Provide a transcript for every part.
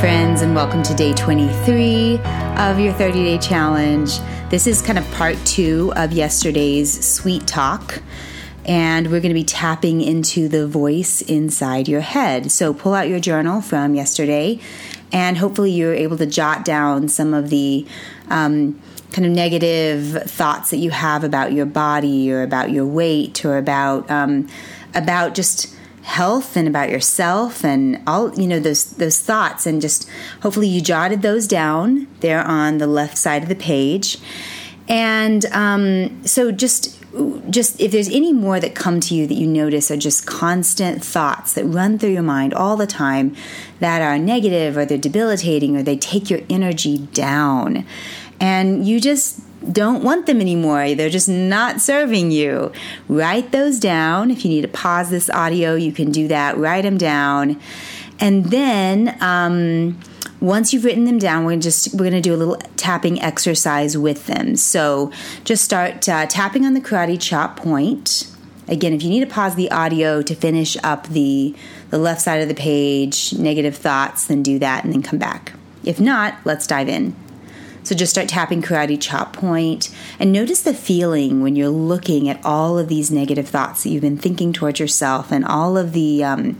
friends, and welcome to day 23 of your 30 day challenge. This is kind of part two of yesterday's sweet talk, and we're going to be tapping into the voice inside your head. So, pull out your journal from yesterday, and hopefully, you're able to jot down some of the um, kind of negative thoughts that you have about your body or about your weight or about um, about just health and about yourself and all you know those those thoughts. And just hopefully you jotted those down there on the left side of the page. And um, so just just if there's any more that come to you that you notice are just constant thoughts that run through your mind all the time that are negative or they're debilitating or they take your energy down. And you just don't want them anymore. They're just not serving you. Write those down. If you need to pause this audio, you can do that. Write them down. And then, um, once you've written them down, we're just we're to do a little tapping exercise with them. So just start uh, tapping on the karate chop point. Again, if you need to pause the audio to finish up the the left side of the page, negative thoughts, then do that and then come back. If not, let's dive in. So just start tapping karate chop point and notice the feeling when you're looking at all of these negative thoughts that you've been thinking towards yourself and all of the um,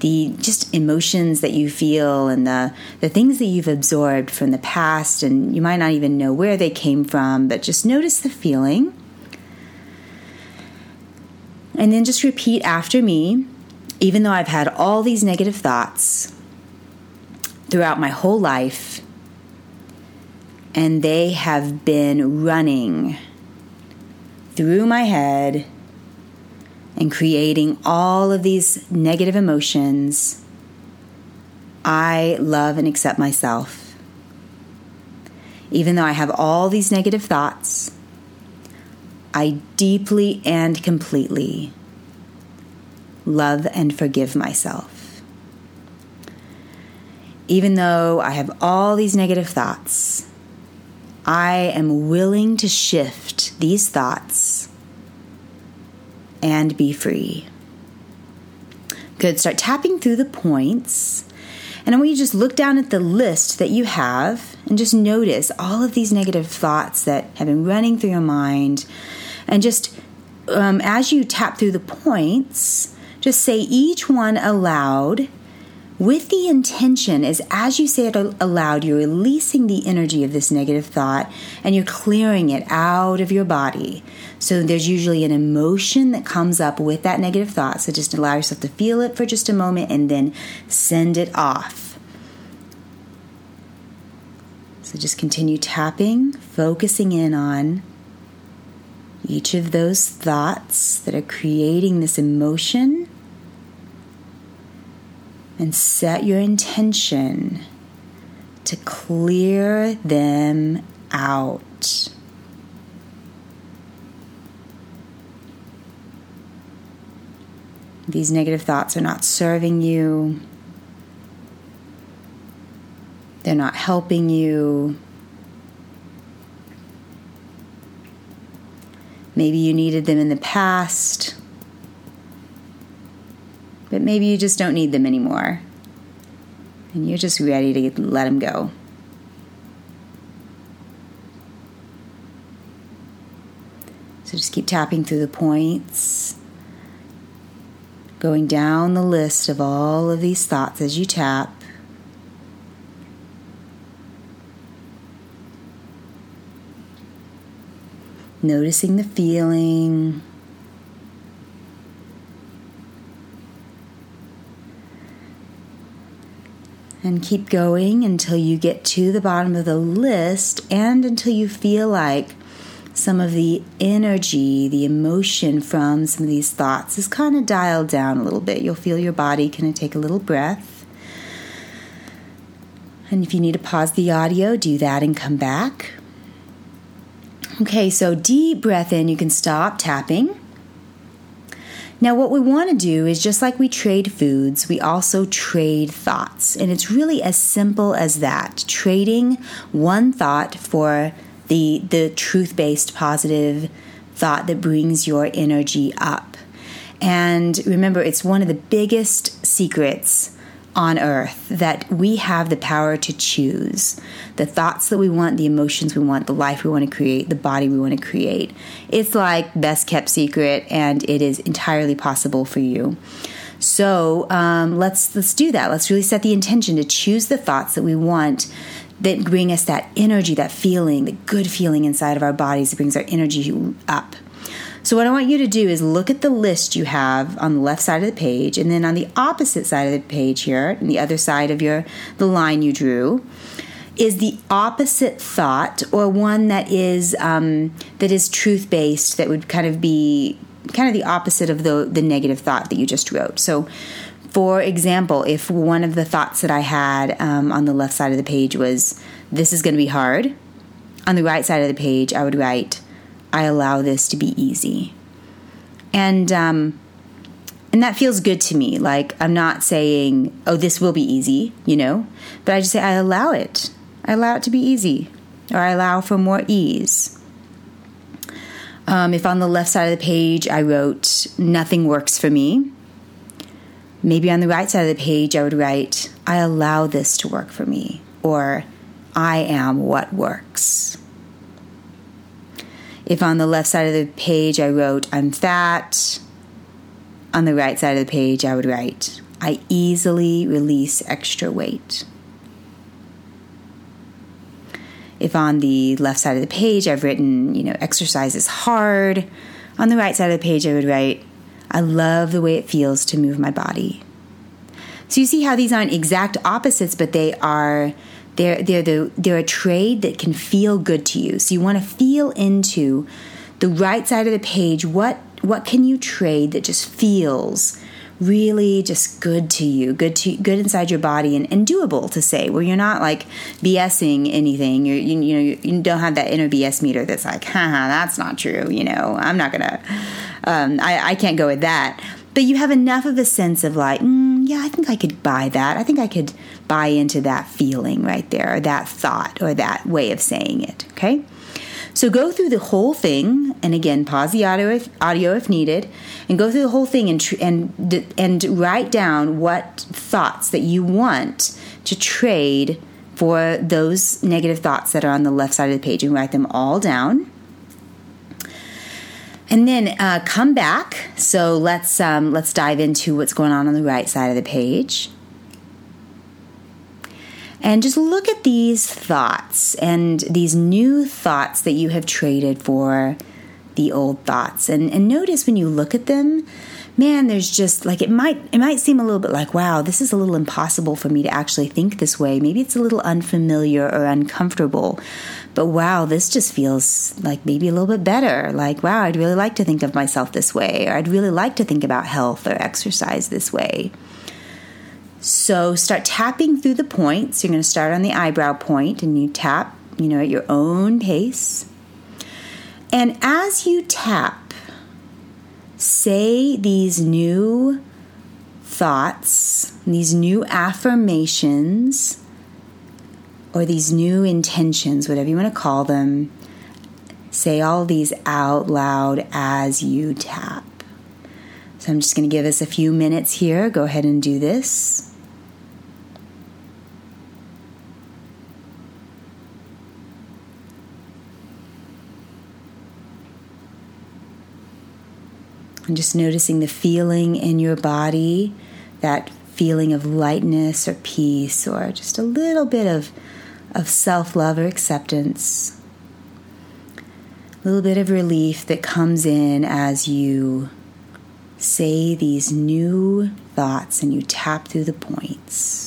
the just emotions that you feel and the the things that you've absorbed from the past and you might not even know where they came from, but just notice the feeling. And then just repeat after me, even though I've had all these negative thoughts throughout my whole life, and they have been running through my head and creating all of these negative emotions. I love and accept myself. Even though I have all these negative thoughts, I deeply and completely love and forgive myself. Even though I have all these negative thoughts, I am willing to shift these thoughts and be free. Good. Start tapping through the points. And I want you to just look down at the list that you have and just notice all of these negative thoughts that have been running through your mind. And just um, as you tap through the points, just say each one aloud with the intention is as you say it aloud, you're releasing the energy of this negative thought and you're clearing it out of your body. So there's usually an emotion that comes up with that negative thought. So just allow yourself to feel it for just a moment and then send it off. So just continue tapping, focusing in on each of those thoughts that are creating this emotion and set your intention to clear them out. These negative thoughts are not serving you. They're not helping you. Maybe you needed them in the past but maybe you just don't need them anymore. And you're just ready to let them go. So just keep tapping through the points, going down the list of all of these thoughts as you tap. Noticing the feeling. And keep going until you get to the bottom of the list and until you feel like some of the energy, the emotion from some of these thoughts is kind of dialed down a little bit. You'll feel your body kind of take a little breath. And if you need to pause the audio, do that and come back. Okay, so deep breath in, you can stop tapping. Now, what we want to do is just like we trade foods, we also trade thoughts. And it's really as simple as that trading one thought for the, the truth based positive thought that brings your energy up. And remember, it's one of the biggest secrets on earth that we have the power to choose the thoughts that we want, the emotions we want, the life we want to create, the body we want to create. It's like best kept secret, and it is entirely possible for you. So um, let's let's do that. Let's really set the intention to choose the thoughts that we want that bring us that energy, that feeling, the good feeling inside of our bodies that brings our energy up. So, what I want you to do is look at the list you have on the left side of the page, and then on the opposite side of the page here, on the other side of your the line you drew, is the opposite thought or one that is um, that is truth based that would kind of be kind of the opposite of the the negative thought that you just wrote. So, for example, if one of the thoughts that I had um, on the left side of the page was "This is going to be hard," on the right side of the page I would write "I allow this to be easy," and um, and that feels good to me. Like I'm not saying, "Oh, this will be easy," you know, but I just say I allow it. I allow it to be easy, or I allow for more ease. Um, if on the left side of the page I wrote, nothing works for me, maybe on the right side of the page I would write, I allow this to work for me, or I am what works. If on the left side of the page I wrote, I'm fat, on the right side of the page I would write, I easily release extra weight. If on the left side of the page I've written, you know, exercise is hard, on the right side of the page I would write, I love the way it feels to move my body. So you see how these aren't exact opposites, but they are they're they're the they're a trade that can feel good to you. So you want to feel into the right side of the page. What what can you trade that just feels really just good to you, good to good inside your body, and, and doable to say, where you're not like BSing anything. You're, you you know you don't have that inner BS meter that's like, haha, that's not true. You know, I'm not gonna, um, I I can't go with that. But you have enough of a sense of like, mm, yeah, I think I could buy that. I think I could buy into that feeling right there, or that thought, or that way of saying it. Okay. So go through the whole thing, and again, pause the audio if, audio if needed, and go through the whole thing and tr- and and write down what thoughts that you want to trade for those negative thoughts that are on the left side of the page, and write them all down. And then uh, come back. So let's um, let's dive into what's going on on the right side of the page. And just look at these thoughts and these new thoughts that you have traded for the old thoughts. And, and notice when you look at them, man, there's just like it might it might seem a little bit like, wow, this is a little impossible for me to actually think this way. Maybe it's a little unfamiliar or uncomfortable. But wow, this just feels like maybe a little bit better. Like, wow, I'd really like to think of myself this way, or I'd really like to think about health or exercise this way. So start tapping through the points. You're going to start on the eyebrow point and you tap, you know, at your own pace. And as you tap, say these new thoughts, these new affirmations, or these new intentions, whatever you want to call them. Say all these out loud as you tap. So I'm just going to give us a few minutes here. Go ahead and do this. And just noticing the feeling in your body, that feeling of lightness or peace, or just a little bit of, of self love or acceptance. A little bit of relief that comes in as you say these new thoughts and you tap through the points.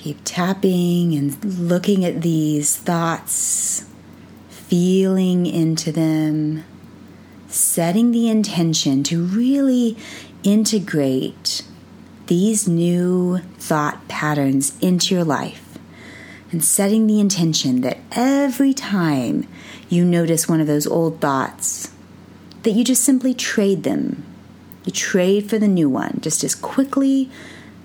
Keep tapping and looking at these thoughts, feeling into them, setting the intention to really integrate these new thought patterns into your life and setting the intention that every time you notice one of those old thoughts, that you just simply trade them. You trade for the new one just as quickly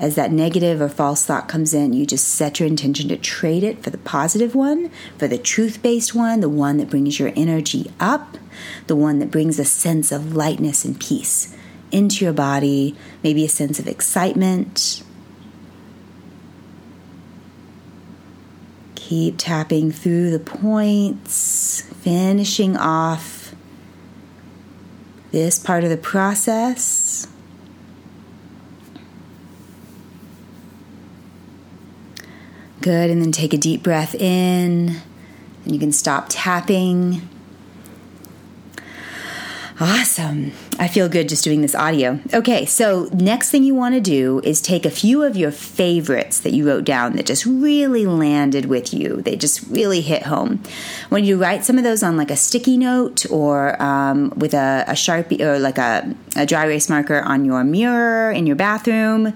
as that negative or false thought comes in, you just set your intention to trade it for the positive one, for the truth based one, the one that brings your energy up, the one that brings a sense of lightness and peace into your body, maybe a sense of excitement. Keep tapping through the points, finishing off this part of the process. Good. And then take a deep breath in. And you can stop tapping. Awesome. I feel good just doing this audio. Okay, so next thing you want to do is take a few of your favorites that you wrote down that just really landed with you. They just really hit home. When you write some of those on like a sticky note or um, with a, a sharpie or like a, a dry erase marker on your mirror in your bathroom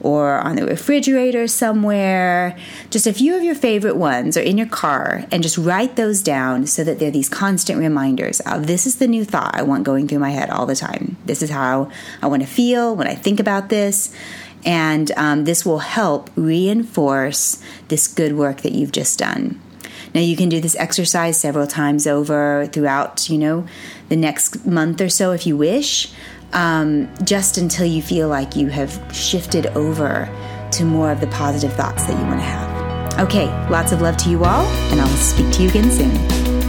or on the refrigerator somewhere. Just a few of your favorite ones or in your car and just write those down so that they're these constant reminders of this is the new thought I want going through my head all the time. This is how I want to feel when I think about this. And um, this will help reinforce this good work that you've just done. Now you can do this exercise several times over throughout, you know, the next month or so if you wish um, just until you feel like you have shifted over to more of the positive thoughts that you want to have. Okay, lots of love to you all, and I'll speak to you again soon.